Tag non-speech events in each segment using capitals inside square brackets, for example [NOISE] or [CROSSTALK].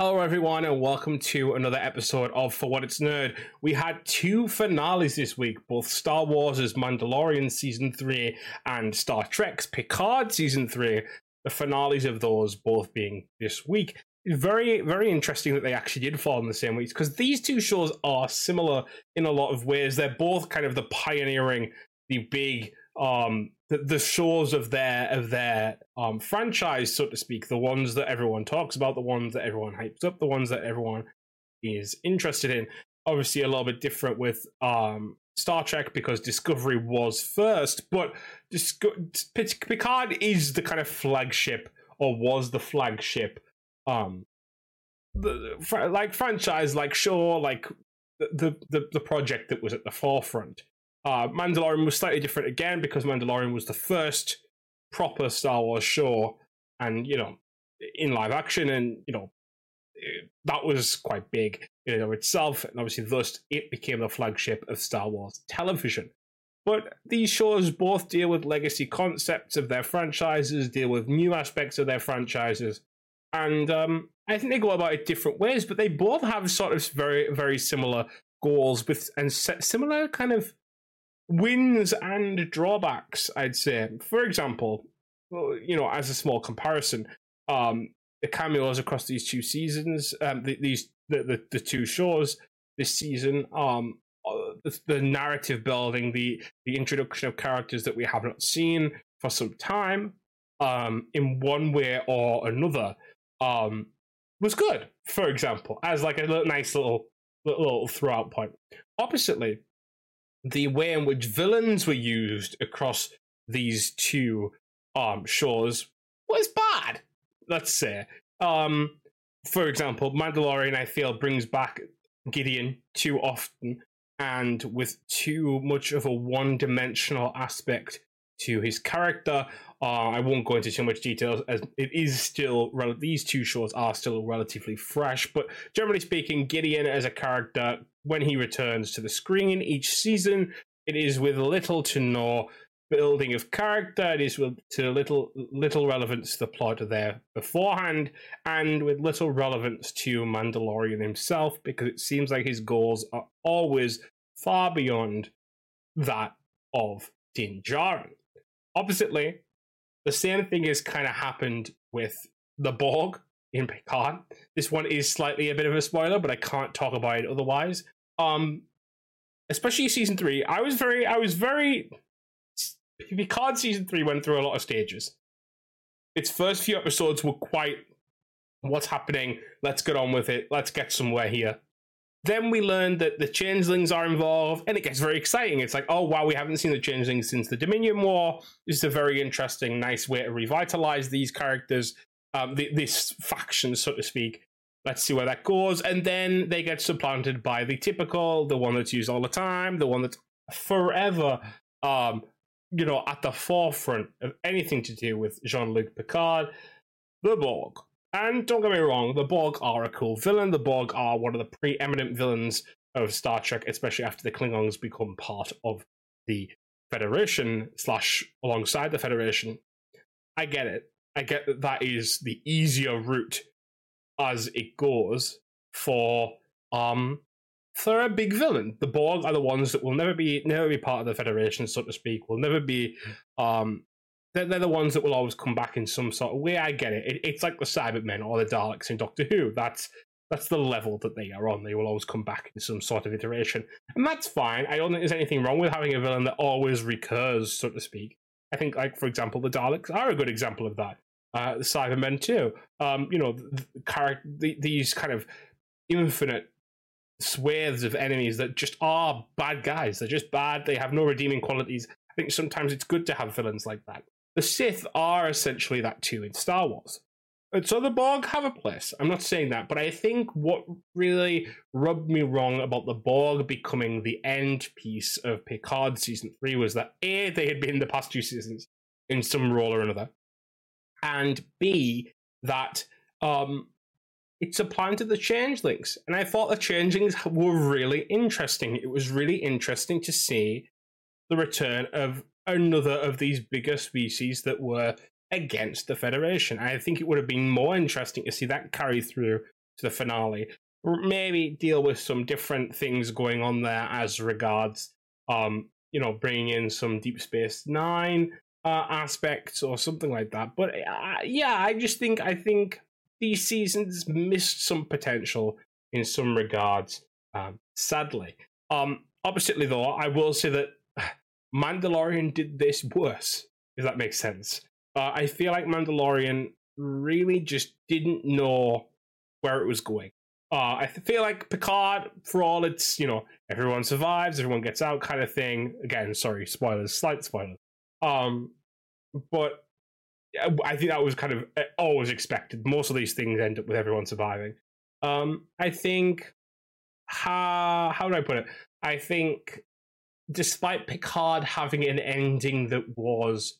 Hello, everyone, and welcome to another episode of For What It's Nerd. We had two finales this week, both Star Wars' Mandalorian Season 3 and Star Trek's Picard Season 3. The finales of those both being this week. Very, very interesting that they actually did fall in the same weeks because these two shows are similar in a lot of ways. They're both kind of the pioneering, the big um the, the shores of their of their um franchise so to speak the ones that everyone talks about the ones that everyone hypes up the ones that everyone is interested in. Obviously a little bit different with um Star Trek because Discovery was first but Picard is the kind of flagship or was the flagship um the, like franchise like show like the, the the project that was at the forefront uh, Mandalorian was slightly different again because Mandalorian was the first proper Star Wars show, and you know, in live action, and you know, that was quite big in and itself, and obviously, thus it became the flagship of Star Wars television. But these shows both deal with legacy concepts of their franchises, deal with new aspects of their franchises, and um, I think they go about it different ways. But they both have sort of very, very similar goals with and similar kind of wins and drawbacks, I'd say. For example, you know, as a small comparison, um, the cameos across these two seasons, um, the, these the, the, the two shows this season, um, uh, the, the narrative building, the the introduction of characters that we have not seen for some time, um, in one way or another, um, was good. For example, as like a little, nice little little, little throwout point. Oppositely, the way in which villains were used across these two um shows was bad. Let's say. Um, for example, Mandalorian, I feel, brings back Gideon too often and with too much of a one-dimensional aspect to his character. Uh, I won't go into too much detail as it is still these two shows are still relatively fresh, but generally speaking, Gideon as a character when he returns to the screen in each season, it is with little to no building of character. It is with to little little relevance to the plot there beforehand, and with little relevance to Mandalorian himself, because it seems like his goals are always far beyond that of Din Djarin. Oppositely, the same thing has kind of happened with the Borg in Picard. This one is slightly a bit of a spoiler, but I can't talk about it otherwise. Um, especially season three, I was very, I was very. Picard season three went through a lot of stages. Its first few episodes were quite, what's happening? Let's get on with it. Let's get somewhere here. Then we learned that the changelings are involved, and it gets very exciting. It's like, oh wow, we haven't seen the changelings since the Dominion War. This is a very interesting, nice way to revitalize these characters um, this faction, so to speak. Let's see where that goes. And then they get supplanted by the typical, the one that's used all the time, the one that's forever, um, you know, at the forefront of anything to do with Jean Luc Picard, the Borg. And don't get me wrong, the Borg are a cool villain. The Borg are one of the preeminent villains of Star Trek, especially after the Klingons become part of the Federation slash alongside the Federation. I get it. I get that that is the easier route as it goes for um for a big villain. The Borg are the ones that will never be never be part of the Federation, so to speak. Will never be um they're, they're the ones that will always come back in some sort of way. I get it. it it's like the Cybermen or the Daleks in Doctor Who. That's that's the level that they are on. They will always come back in some sort of iteration. And that's fine. I don't think there's anything wrong with having a villain that always recurs, so to speak. I think, like for example, the Daleks are a good example of that. Uh, the Cybermen too. Um, you know, the, the, these kind of infinite swathes of enemies that just are bad guys. They're just bad. They have no redeeming qualities. I think sometimes it's good to have villains like that. The Sith are essentially that too in Star Wars. And so the Borg have a place. I'm not saying that, but I think what really rubbed me wrong about the Borg becoming the end piece of Picard season three was that A, they had been the past two seasons in some role or another, and B, that um, it supplanted the changelings. And I thought the changelings were really interesting. It was really interesting to see the return of another of these bigger species that were against the Federation. I think it would have been more interesting to see that carry through to the finale. Maybe deal with some different things going on there as regards, um, you know, bringing in some Deep Space Nine uh, aspects or something like that. But uh, yeah, I just think I think these seasons missed some potential in some regards. Um, sadly, um, oppositely though, I will say that Mandalorian did this worse. If that makes sense, uh, I feel like Mandalorian really just didn't know where it was going. Uh, I feel like Picard, for all its, you know, everyone survives, everyone gets out kind of thing. Again, sorry, spoilers, slight spoilers. Um, but I think that was kind of uh, always expected. Most of these things end up with everyone surviving. Um, I think how how do I put it? I think despite Picard having an ending that was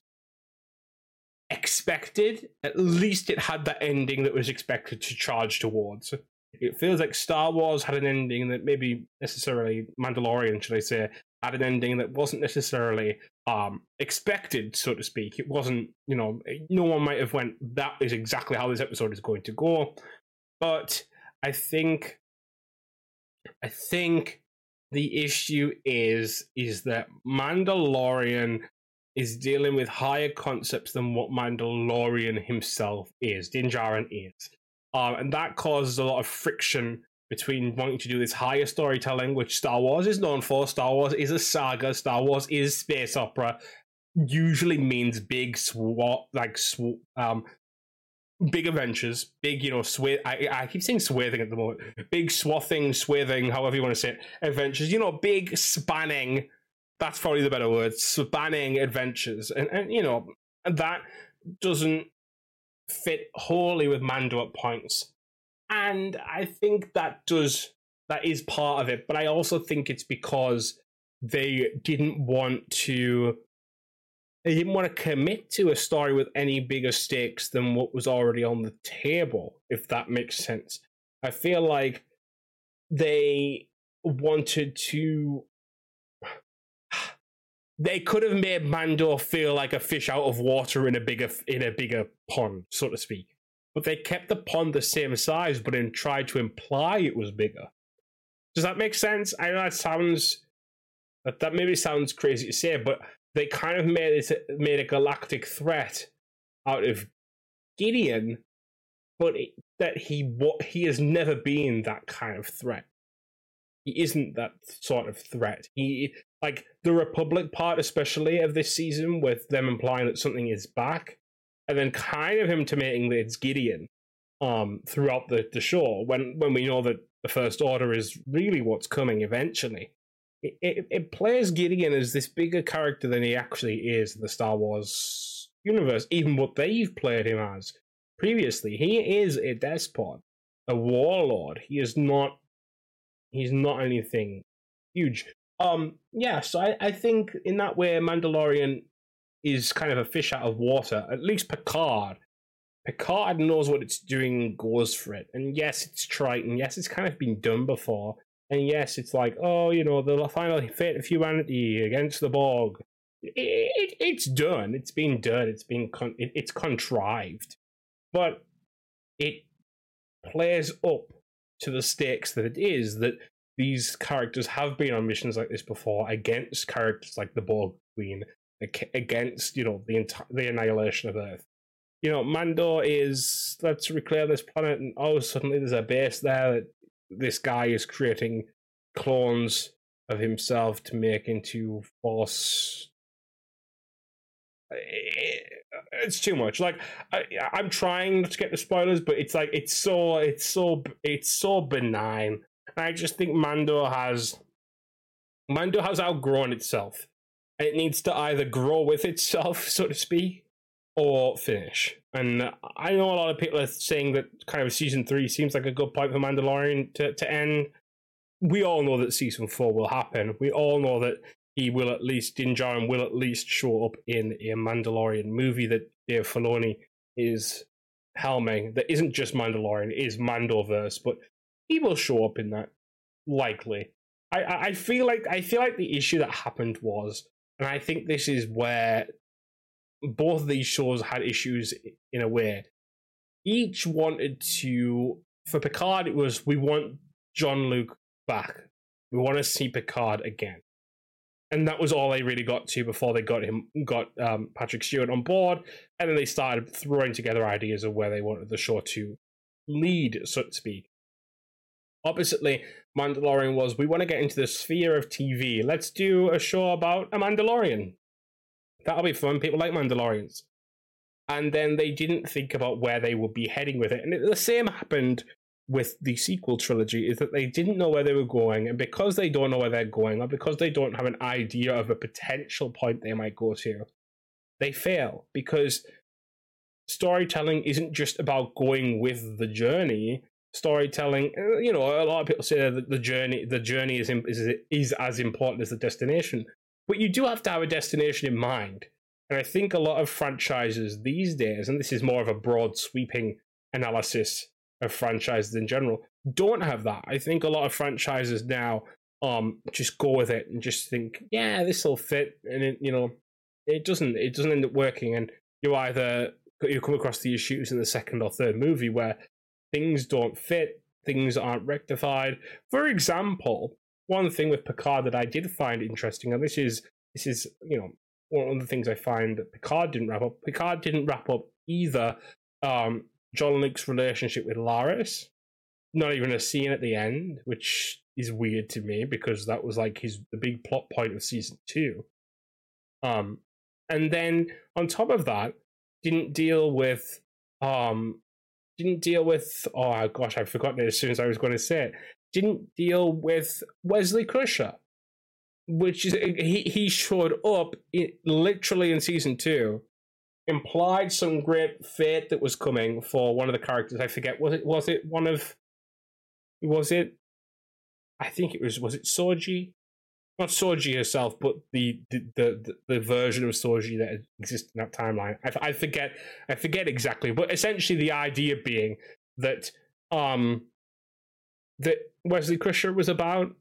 expected, at least it had that ending that was expected to charge towards. It feels like Star Wars had an ending that maybe necessarily Mandalorian, should I say, had an ending that wasn't necessarily um, expected, so to speak. It wasn't, you know, no one might have went, that is exactly how this episode is going to go. But I think, I think the issue is, is that Mandalorian is dealing with higher concepts than what Mandalorian himself is, Din Djarin is. Um, and that causes a lot of friction between wanting to do this higher storytelling, which Star Wars is known for. Star Wars is a saga. Star Wars is space opera. Usually means big swat like sw- um big adventures, big you know swa- I I keep saying swathing at the moment. Big swathing, swathing, however you want to say it. Adventures, you know, big spanning. That's probably the better word. Spanning adventures, and and you know that doesn't fit wholly with Mando at points. And I think that does that is part of it, but I also think it's because they didn't want to they didn't want to commit to a story with any bigger stakes than what was already on the table, if that makes sense. I feel like they wanted to [SIGHS] they could have made Mando feel like a fish out of water in a bigger in a bigger pond, so to speak. But they kept the pond the same size, but then tried to imply it was bigger. Does that make sense? I know that sounds that that maybe sounds crazy to say, but they kind of made it made a galactic threat out of Gideon, but it, that he what he has never been that kind of threat. He isn't that sort of threat. He like the Republic part, especially of this season, with them implying that something is back, and then kind of him intimating that it's Gideon um, throughout the, the show. When when we know that the First Order is really what's coming eventually, it, it, it plays Gideon as this bigger character than he actually is in the Star Wars universe. Even what they've played him as previously, he is a despot, a warlord. He is not. He's not anything huge. Um, yeah, so I, I think in that way, Mandalorian is kind of a fish out of water. At least Picard. Picard knows what it's doing goes for it. And yes, it's trite, and yes, it's kind of been done before. And yes, it's like, oh, you know, the final fate of humanity against the Borg. It, it, it's done. It's been done. It's been con- it, it's contrived, but it plays up to the stakes that it is that these characters have been on missions like this before against characters like the Borg Queen, against you know the entire the annihilation of Earth. You know, Mando is let's reclaim this planet, and oh, suddenly there's a base there that this guy is creating clones of himself to make into Force. Eh, it's too much. Like I, I'm trying to get the spoilers, but it's like it's so it's so it's so benign I just think Mando has Mando has outgrown itself. It needs to either grow with itself, [LAUGHS] so to speak, or finish. And I know a lot of people are saying that kind of season three seems like a good point for Mandalorian to, to end. We all know that season four will happen. We all know that he will at least, Din Djarin will at least show up in a Mandalorian movie that Dave Filoni is helming. That isn't just Mandalorian, is Mandoverse, but he will show up in that likely. I, I feel like I feel like the issue that happened was, and I think this is where both of these shows had issues in a way. Each wanted to for Picard, it was we want Jean Luc back. We want to see Picard again, and that was all they really got to before they got him, got um, Patrick Stewart on board, and then they started throwing together ideas of where they wanted the show to lead, so to speak. Oppositely, Mandalorian was we want to get into the sphere of TV. Let's do a show about a Mandalorian. That'll be fun. People like Mandalorians. And then they didn't think about where they would be heading with it. And the same happened with the sequel trilogy is that they didn't know where they were going. And because they don't know where they're going, or because they don't have an idea of a potential point they might go to, they fail. Because storytelling isn't just about going with the journey, storytelling. Uh, you know, a lot of people say that the journey the journey is is is as important as the destination, but you do have to have a destination in mind. And I think a lot of franchises these days, and this is more of a broad sweeping analysis of franchises in general, don't have that. I think a lot of franchises now um just go with it and just think, yeah, this will fit, and it, you know, it doesn't. It doesn't end up working, and you either you come across the issues in the second or third movie where things don't fit, things aren't rectified. For example, one thing with Picard that I did find interesting, and this is this is you know one of the things I find that Picard didn't wrap up. Picard didn't wrap up either um, Jean-Luc's relationship with Laris, not even a scene at the end, which is weird to me because that was like his the big plot point of season two. Um, and then on top of that, didn't deal with um didn't deal with oh gosh i've forgotten it as soon as i was going to say it didn't deal with wesley crusher which is he, he showed up in, literally in season two implied some great fate that was coming for one of the characters i forget was it was it one of was it i think it was was it soji not Soji herself, but the the, the, the version of Soji that exists in that timeline. I, I forget I forget exactly, but essentially the idea being that um that Wesley Crusher was about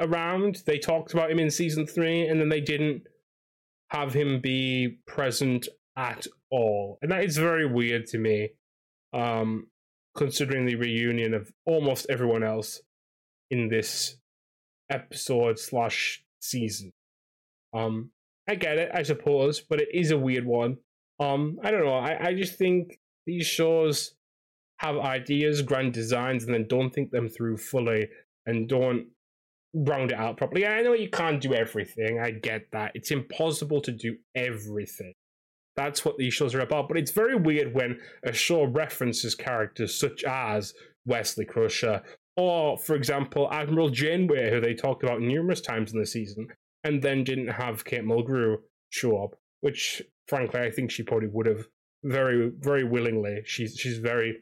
around. They talked about him in season three, and then they didn't have him be present at all, and that is very weird to me. Um, considering the reunion of almost everyone else in this episode slash season. Um, I get it, I suppose, but it is a weird one. Um, I don't know. I, I just think these shows have ideas, grand designs, and then don't think them through fully and don't round it out properly. I know you can't do everything. I get that. It's impossible to do everything. That's what these shows are about. But it's very weird when a show references characters such as Wesley Crusher or, for example, Admiral Janeway, who they talked about numerous times in the season, and then didn't have Kate Mulgrew show up, which, frankly, I think she probably would have very, very willingly. She's she's very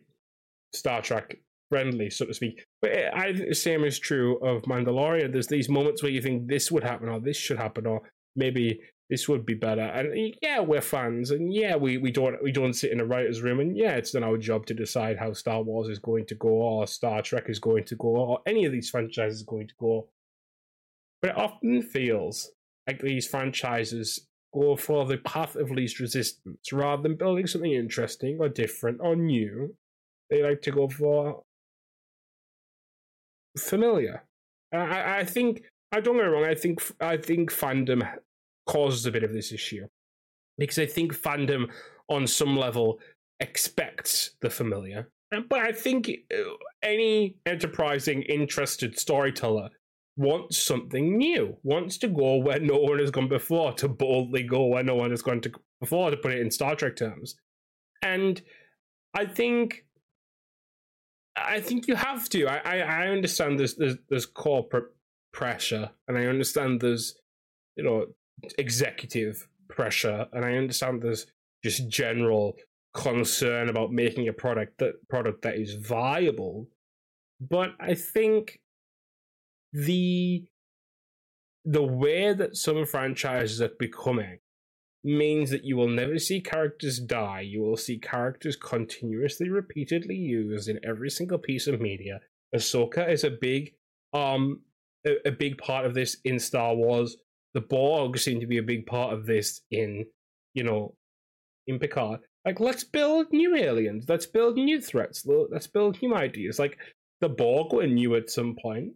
Star Trek friendly, so to speak. But I think the same is true of Mandalorian. There's these moments where you think this would happen, or this should happen, or maybe this would be better. And yeah, we're fans, and yeah, we, we don't we don't sit in a writer's room, and yeah, it's then our job to decide how Star Wars is going to go, or Star Trek is going to go, or any of these franchises is going to go. But it often feels like these franchises go for the path of least resistance rather than building something interesting or different or new. They like to go for familiar. I, I think I don't get wrong. I think I think fandom causes a bit of this issue because I think fandom on some level expects the familiar. But I think uh, any enterprising, interested storyteller wants something new, wants to go where no one has gone before, to boldly go where no one has gone to before, to put it in Star Trek terms. And I think I think you have to. I, I, I understand there's, there's there's corporate pressure, and I understand there's you know executive pressure, and I understand there's just general concern about making a product that product that is viable. But I think the the way that some franchises are becoming means that you will never see characters die. You will see characters continuously, repeatedly used in every single piece of media. Ahsoka is a big, um, a, a big part of this in Star Wars the Borg seem to be a big part of this in, you know, in Picard. Like, let's build new aliens. Let's build new threats. Let's build new ideas. Like, the Borg were new at some point.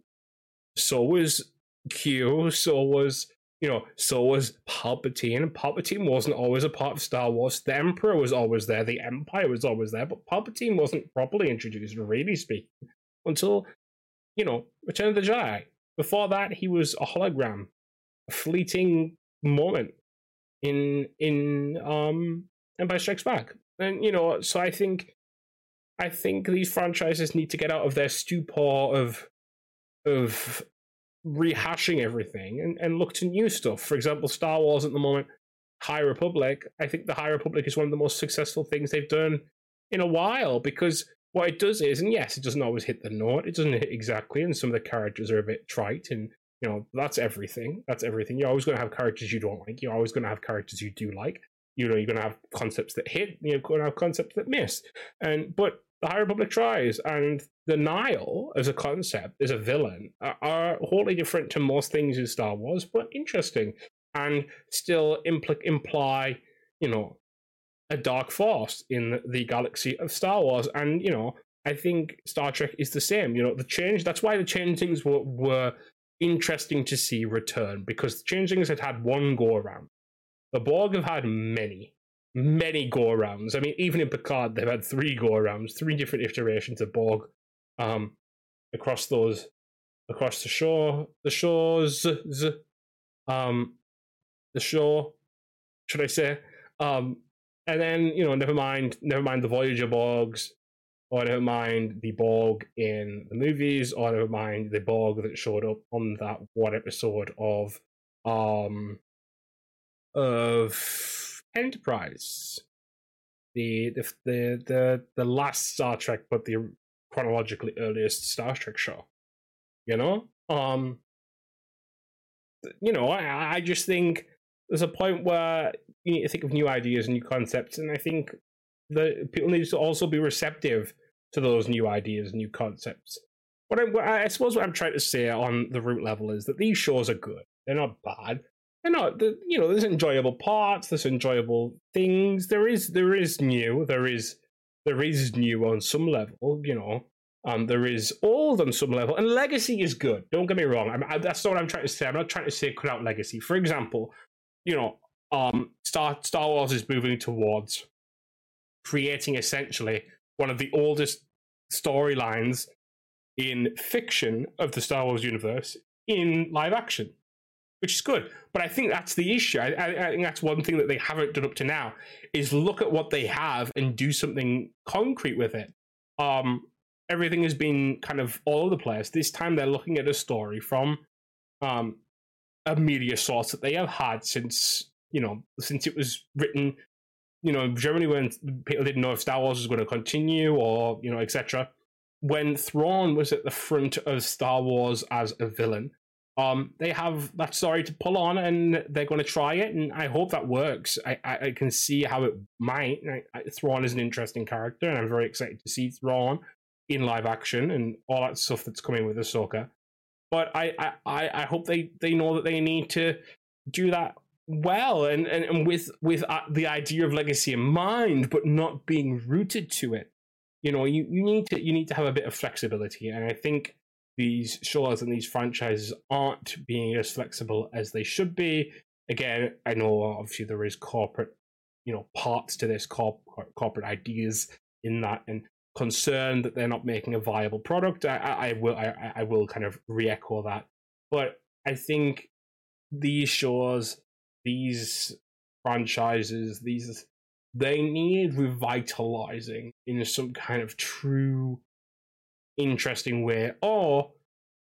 So was Q. So was, you know, so was Palpatine. Palpatine wasn't always a part of Star Wars. The Emperor was always there. The Empire was always there. But Palpatine wasn't properly introduced, really speaking, until, you know, Return of the Jedi. Before that, he was a hologram, a fleeting moment in in um Empire Strikes Back. And you know, so I think I think these franchises need to get out of their stupor of of rehashing everything and, and look to new stuff. For example, Star Wars at the moment, High Republic. I think the High Republic is one of the most successful things they've done in a while because what it does is, and yes, it doesn't always hit the note, it doesn't hit exactly, and some of the characters are a bit trite, and you know, that's everything. That's everything. You're always going to have characters you don't like. You're always going to have characters you do like. You know, you're going to have concepts that hit. You're going to have concepts that miss. And but the High Republic tries, and the Nihil as a concept, as a villain, are, are wholly different to most things in Star Wars, but interesting and still impl- imply, you know, a dark force in the galaxy of Star Wars. And you know, I think Star Trek is the same. You know, the change. That's why the changings were were interesting to see return because the Changelings had had one go around. The Borg have had many, many go arounds. I mean, even in Picard, they've had three go arounds, three different iterations of Borg um, across those, across the shore, the shores, um, the shore, should I say? Um, and then you know, never mind, never mind the Voyager Borgs, or never mind the Borg in the movies, or never mind the Borg that showed up on that one episode of um of Enterprise. The the the the, the last Star Trek, but the chronologically earliest Star Trek show. You know? Um you know, I, I just think there's a point where you need to think of new ideas and new concepts, and I think that people need to also be receptive to those new ideas, and new concepts. What I, I suppose what I'm trying to say on the root level is that these shows are good. They're not bad. They're not. They're, you know, there's enjoyable parts. There's enjoyable things. There is there is new. There is there is new on some level. You know, um, there is old on some level, and legacy is good. Don't get me wrong. I'm, I, that's not what I'm trying to say. I'm not trying to say cut out legacy. For example, you know, um, Star Star Wars is moving towards creating essentially one of the oldest storylines in fiction of the Star Wars universe in live action, which is good. But I think that's the issue. I, I, I, think that's one thing that they haven't done up to now is look at what they have and do something concrete with it. Um, everything has been kind of all over the place. This time they're looking at a story from um, a media source that they have had since you know since it was written you know, generally when people didn't know if Star Wars was going to continue or, you know, etc. When Thrawn was at the front of Star Wars as a villain, um, they have that story to pull on and they're going to try it. And I hope that works. I, I, I can see how it might. I, I, Thrawn is an interesting character and I'm very excited to see Thrawn in live action and all that stuff that's coming with Ahsoka. But I, I, I hope they, they know that they need to do that well and, and, and with with uh, the idea of legacy in mind but not being rooted to it you know you, you need to you need to have a bit of flexibility and i think these shows and these franchises aren't being as flexible as they should be. Again i know obviously there is corporate you know parts to this corp- corporate ideas in that and concern that they're not making a viable product. I, I, I will I, I will kind of re-echo that. But i think these shows these franchises, these they need revitalizing in some kind of true, interesting way, or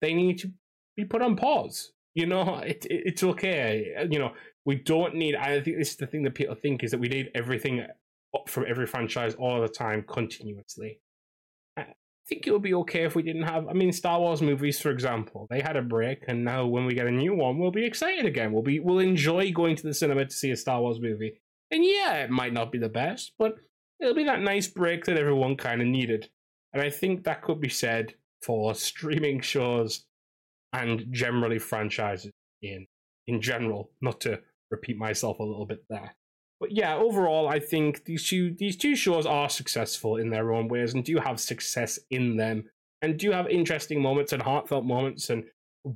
they need to be put on pause. You know, [LAUGHS] it, it, it's okay. You know, we don't need. I think this is the thing that people think is that we need everything from every franchise all the time, continuously I think it would be okay if we didn't have. I mean, Star Wars movies, for example, they had a break, and now when we get a new one, we'll be excited again. We'll be we'll enjoy going to the cinema to see a Star Wars movie. And yeah, it might not be the best, but it'll be that nice break that everyone kind of needed. And I think that could be said for [LAUGHS] streaming shows and generally franchises in in general. Not to repeat myself a little bit there. but yeah, overall, I think these two these two shows are successful in their own ways and do have success in them and do have interesting moments and heartfelt moments and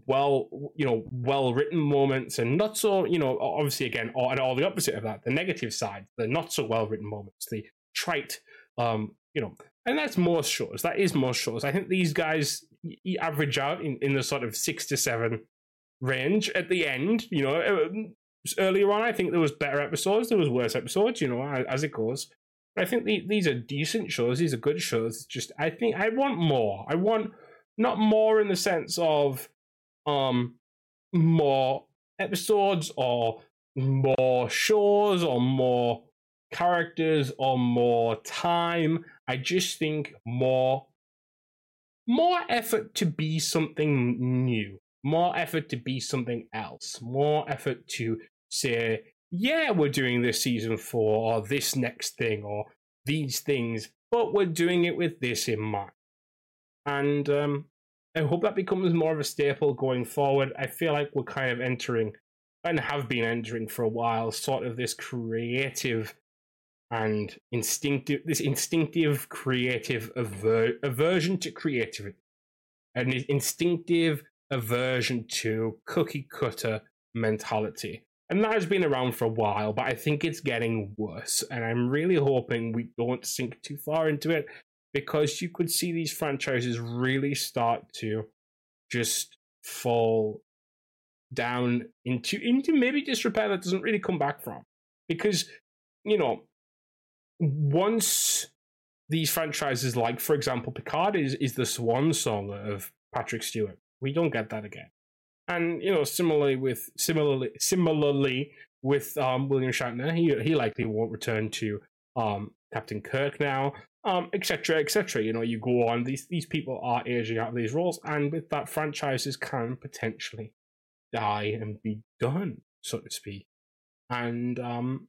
well you know well written moments and not so you know obviously again all, and all the opposite of that the negative side the not so well written moments the trite um you know and that's more shows that is more shows i think these guys average out in, in the sort of six to seven range at the end you know. Uh, earlier on i think there was better episodes there was worse episodes you know as it goes. But i think the, these are decent shows these are good shows. Just i think i want more. I want not more in the sense of um more episodes or more shows or more characters or more time. I just think more more effort to be something new, more effort to be something else, more effort to say, yeah, we're doing this season four or this next thing or these things, but we're doing it with this in mind. And um, I hope that becomes more of a staple going forward. I feel like we're kind of entering, and have been entering for a while, sort of this creative and instinctive, this instinctive creative aver- aversion to creativity, an instinctive aversion to cookie cutter mentality. And that has been around for a while, but I think it's getting worse. And I'm really hoping we don't sink too far into it because you could see these franchises really start to just fall down into into maybe disrepair that doesn't really come back from because you know once these franchises like for example picard is, is the swan song of patrick stewart we don't get that again and you know similarly with similarly similarly with um, william shatner he, he likely won't return to um, captain kirk now um, etc., etc. You know, you go on. These these people are aging out of these roles, and with that, franchises can potentially die and be done, so to speak. And um,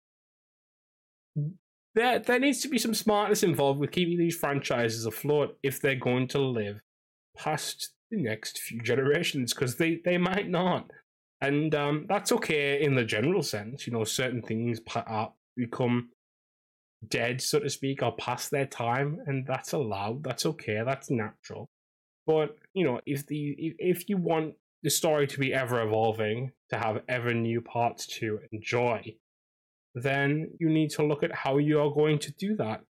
there there needs to be some smartness involved with keeping these franchises afloat if they're going to live past the next few generations, because they they might not. And um, that's okay in the general sense. You know, certain things become dead, so to speak, or past their time, and that's allowed. That's okay. That's natural. But you know, if the if you want the story to be ever evolving, to have ever new parts to enjoy, then you need to look at how you are going to do that.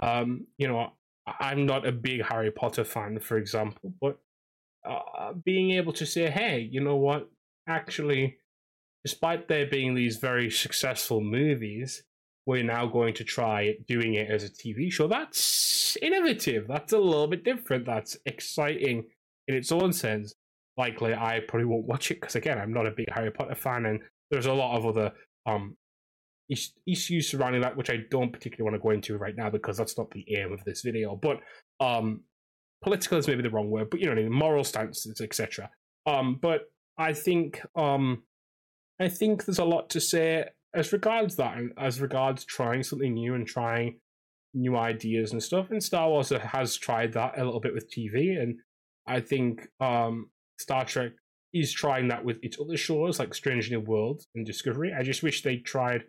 Um, you know, I'm not a big Harry Potter fan, for example, but uh, being able to say, hey, you know what? Actually, despite there being these very successful movies, we're now going to try doing it as a TV show. That's innovative. That's a little bit different. That's exciting in its own sense. Likely, I probably won't watch it because again, I'm not a big Harry Potter fan, and there's a lot of other um issues surrounding that which I don't particularly want to go into right now because that's not the aim of this video. But um, political is maybe the wrong word, but you know, what I mean, moral stances, etc. Um, but I think um, I think there's a lot to say as regards that, as regards trying something new and trying new ideas and stuff, and Star Wars has tried that a little bit with TV, and I think um, Star Trek is trying that with its other shows like Strange New Worlds and Discovery. I just wish they tried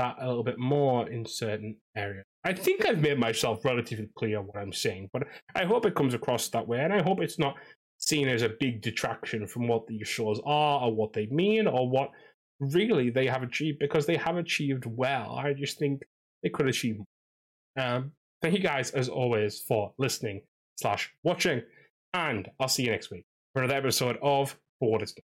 that a little bit more in certain areas. I think I've made myself relatively clear what I'm saying, but I hope it comes across that way, and I hope it's not seen as a big detraction from what these shows are or what they mean or what really they have achieved because they have achieved well. I just think they could achieve more. Um, thank you guys as always for listening slash watching, and I'll see you next week for another episode of It's